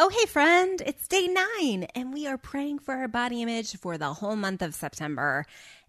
Oh, hey, friend, it's day nine, and we are praying for our body image for the whole month of September.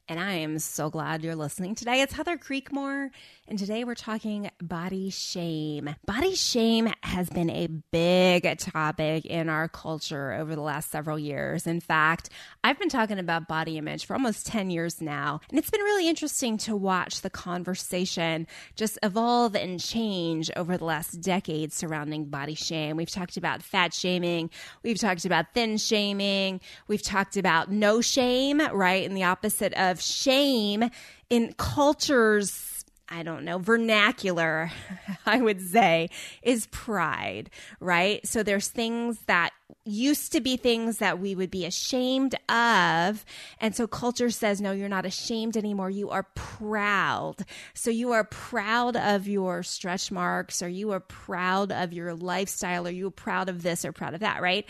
And I am so glad you're listening today. It's Heather Creekmore, and today we're talking body shame. Body shame has been a big topic in our culture over the last several years. In fact, I've been talking about body image for almost 10 years now, and it's been really interesting to watch the conversation just evolve and change over the last decade surrounding body shame. We've talked about fat shaming, we've talked about thin shaming, we've talked about no shame, right? And the opposite of shame in cultures I don't know, vernacular, I would say, is pride, right? So there's things that used to be things that we would be ashamed of. And so culture says, no, you're not ashamed anymore. You are proud. So you are proud of your stretch marks, or you are proud of your lifestyle, or you're proud of this or proud of that, right?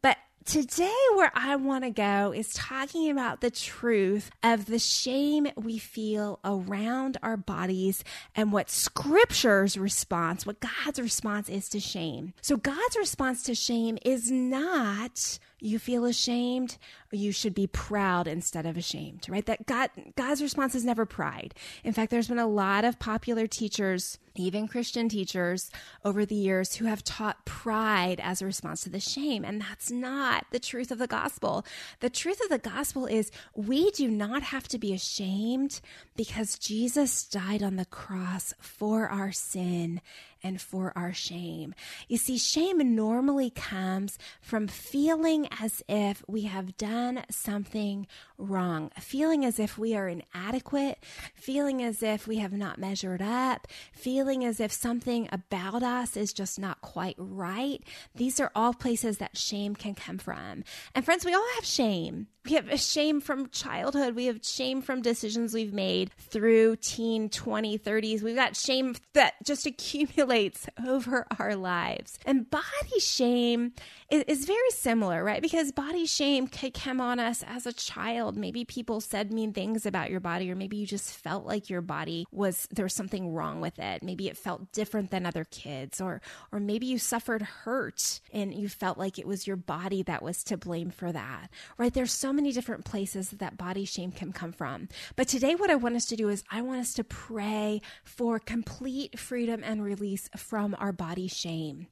But Today, where I want to go is talking about the truth of the shame we feel around our bodies and what scripture's response, what God's response is to shame. So, God's response to shame is not you feel ashamed, you should be proud instead of ashamed, right? That God God's response is never pride. In fact, there's been a lot of popular teachers, even Christian teachers over the years who have taught pride as a response to the shame, and that's not the truth of the gospel. The truth of the gospel is we do not have to be ashamed because Jesus died on the cross for our sin and for our shame. You see, shame normally comes from feeling as if we have done something wrong, feeling as if we are inadequate, feeling as if we have not measured up, feeling as if something about us is just not quite right. These are all places that shame can come from. And friends, we all have shame. We have shame from childhood. We have shame from decisions we've made through teen, 20, 30s. We've got shame that just accumulates over our lives. And body shame is, is very similar, right? Because body shame could come on us as a child. Maybe people said mean things about your body, or maybe you just felt like your body was, there was something wrong with it. Maybe it felt different than other kids, or, or maybe you suffered hurt and you felt like it was your body that was to blame for that, right? There's so many different places that body shame can come from. But today, what I want us to do is I want us to pray for complete freedom and release from our body shame,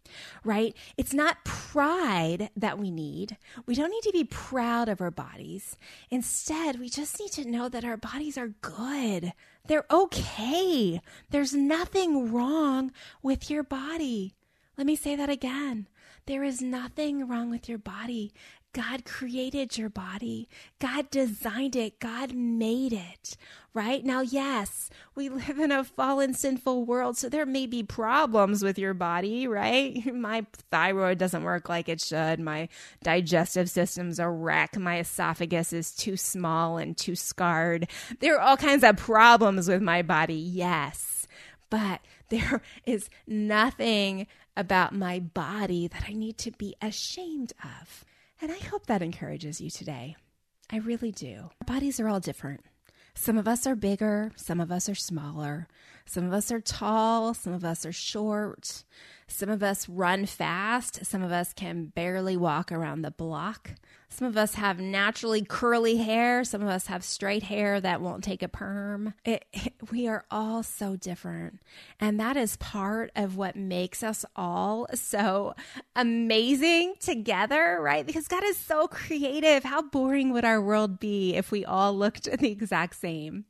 right? It's not pride that we need. We don't need to be proud of our bodies. Instead, we just need to know that our bodies are good. They're okay. There's nothing wrong with your body. Let me say that again. There is nothing wrong with your body. God created your body. God designed it. God made it, right? Now, yes, we live in a fallen, sinful world, so there may be problems with your body, right? My thyroid doesn't work like it should. My digestive system's a wreck. My esophagus is too small and too scarred. There are all kinds of problems with my body, yes. But there is nothing about my body that I need to be ashamed of. And I hope that encourages you today. I really do. Our bodies are all different. Some of us are bigger, some of us are smaller, Some of us are tall, some of us are short. Some of us run fast. Some of us can barely walk around the block. Some of us have naturally curly hair. Some of us have straight hair that won't take a perm. It, it, we are all so different. And that is part of what makes us all so amazing together, right? Because God is so creative. How boring would our world be if we all looked the exact same?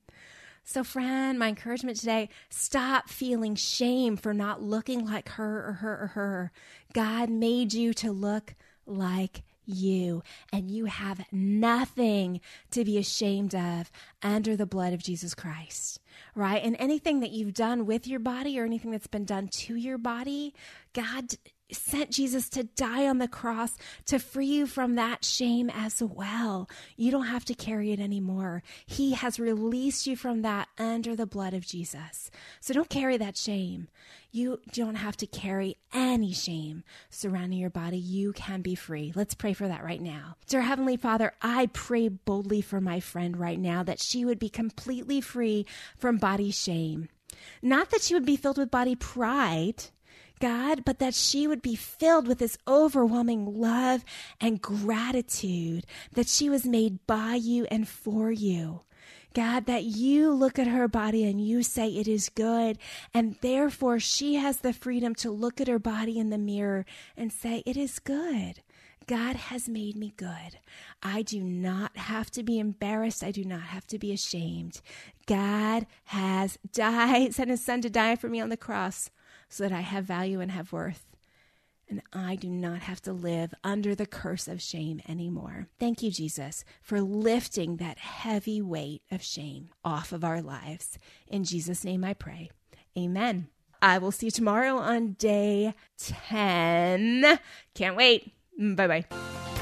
So, friend, my encouragement today stop feeling shame for not looking like her or her or her. God made you to look like you, and you have nothing to be ashamed of under the blood of Jesus Christ, right? And anything that you've done with your body or anything that's been done to your body, God sent Jesus to die on the cross to free you from that shame as well. You don't have to carry it anymore. He has released you from that under the blood of Jesus. So don't carry that shame. You don't have to carry any shame surrounding your body. You can be free. Let's pray for that right now. Dear Heavenly Father, I pray boldly for my friend right now that she would be completely free from body shame. Not that she would be filled with body pride God, but that she would be filled with this overwhelming love and gratitude that she was made by you and for you. God, that you look at her body and you say it is good. And therefore, she has the freedom to look at her body in the mirror and say, It is good. God has made me good. I do not have to be embarrassed. I do not have to be ashamed. God has died, sent his son to die for me on the cross so that I have value and have worth. And I do not have to live under the curse of shame anymore. Thank you, Jesus, for lifting that heavy weight of shame off of our lives. In Jesus' name I pray. Amen. I will see you tomorrow on day 10. Can't wait. Bye bye.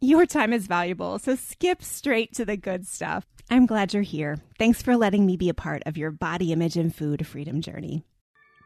Your time is valuable, so skip straight to the good stuff. I'm glad you're here. Thanks for letting me be a part of your body image and food freedom journey.